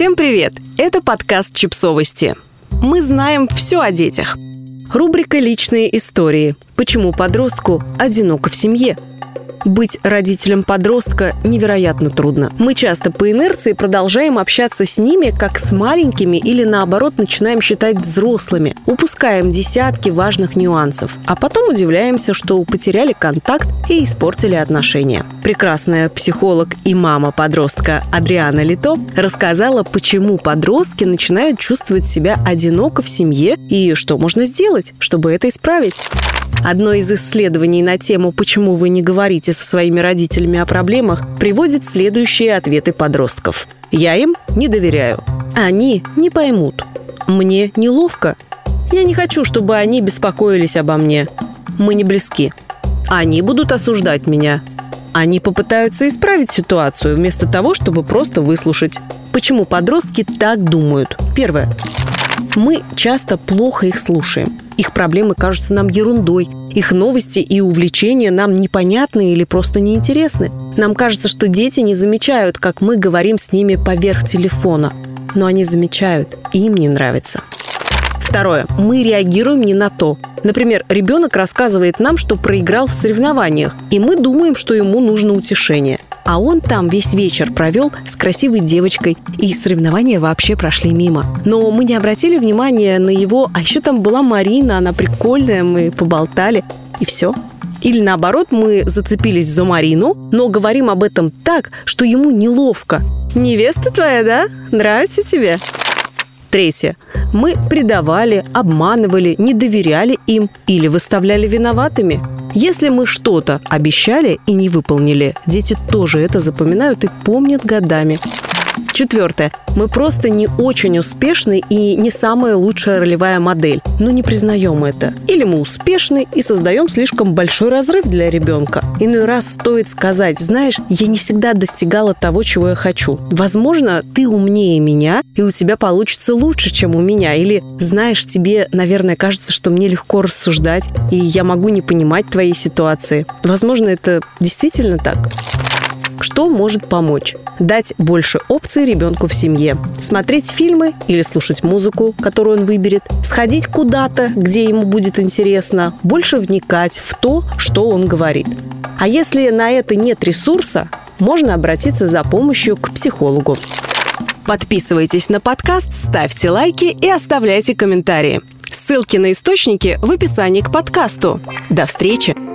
Всем привет! Это подкаст «Чипсовости». Мы знаем все о детях. Рубрика «Личные истории». Почему подростку одиноко в семье – быть родителем подростка невероятно трудно. Мы часто по инерции продолжаем общаться с ними как с маленькими или наоборот начинаем считать взрослыми, упускаем десятки важных нюансов, а потом удивляемся, что потеряли контакт и испортили отношения. Прекрасная психолог и мама подростка Адриана Лито рассказала, почему подростки начинают чувствовать себя одиноко в семье и что можно сделать, чтобы это исправить. Одно из исследований на тему «Почему вы не говорите со своими родителями о проблемах» приводит следующие ответы подростков. «Я им не доверяю. Они не поймут. Мне неловко. Я не хочу, чтобы они беспокоились обо мне. Мы не близки. Они будут осуждать меня. Они попытаются исправить ситуацию вместо того, чтобы просто выслушать. Почему подростки так думают? Первое. Мы часто плохо их слушаем. Их проблемы кажутся нам ерундой. Их новости и увлечения нам непонятны или просто неинтересны. Нам кажется, что дети не замечают, как мы говорим с ними поверх телефона. Но они замечают, и им не нравится. Второе. Мы реагируем не на то. Например, ребенок рассказывает нам, что проиграл в соревнованиях, и мы думаем, что ему нужно утешение. А он там весь вечер провел с красивой девочкой, и соревнования вообще прошли мимо. Но мы не обратили внимания на его... А еще там была Марина, она прикольная, мы поболтали, и все. Или наоборот, мы зацепились за Марину, но говорим об этом так, что ему неловко. Невеста твоя, да? Нравится тебе? Третье. Мы предавали, обманывали, не доверяли им или выставляли виноватыми. Если мы что-то обещали и не выполнили, дети тоже это запоминают и помнят годами. Четвертое. Мы просто не очень успешны и не самая лучшая ролевая модель, но не признаем это. Или мы успешны и создаем слишком большой разрыв для ребенка. Иной раз стоит сказать, знаешь, я не всегда достигала того, чего я хочу. Возможно, ты умнее меня, и у тебя получится лучше, чем у меня. Или, знаешь, тебе, наверное, кажется, что мне легко рассуждать, и я могу не понимать твоей ситуации. Возможно, это действительно так. Что может помочь? Дать больше опций ребенку в семье. Смотреть фильмы или слушать музыку, которую он выберет. Сходить куда-то, где ему будет интересно. Больше вникать в то, что он говорит. А если на это нет ресурса, можно обратиться за помощью к психологу. Подписывайтесь на подкаст, ставьте лайки и оставляйте комментарии. Ссылки на источники в описании к подкасту. До встречи!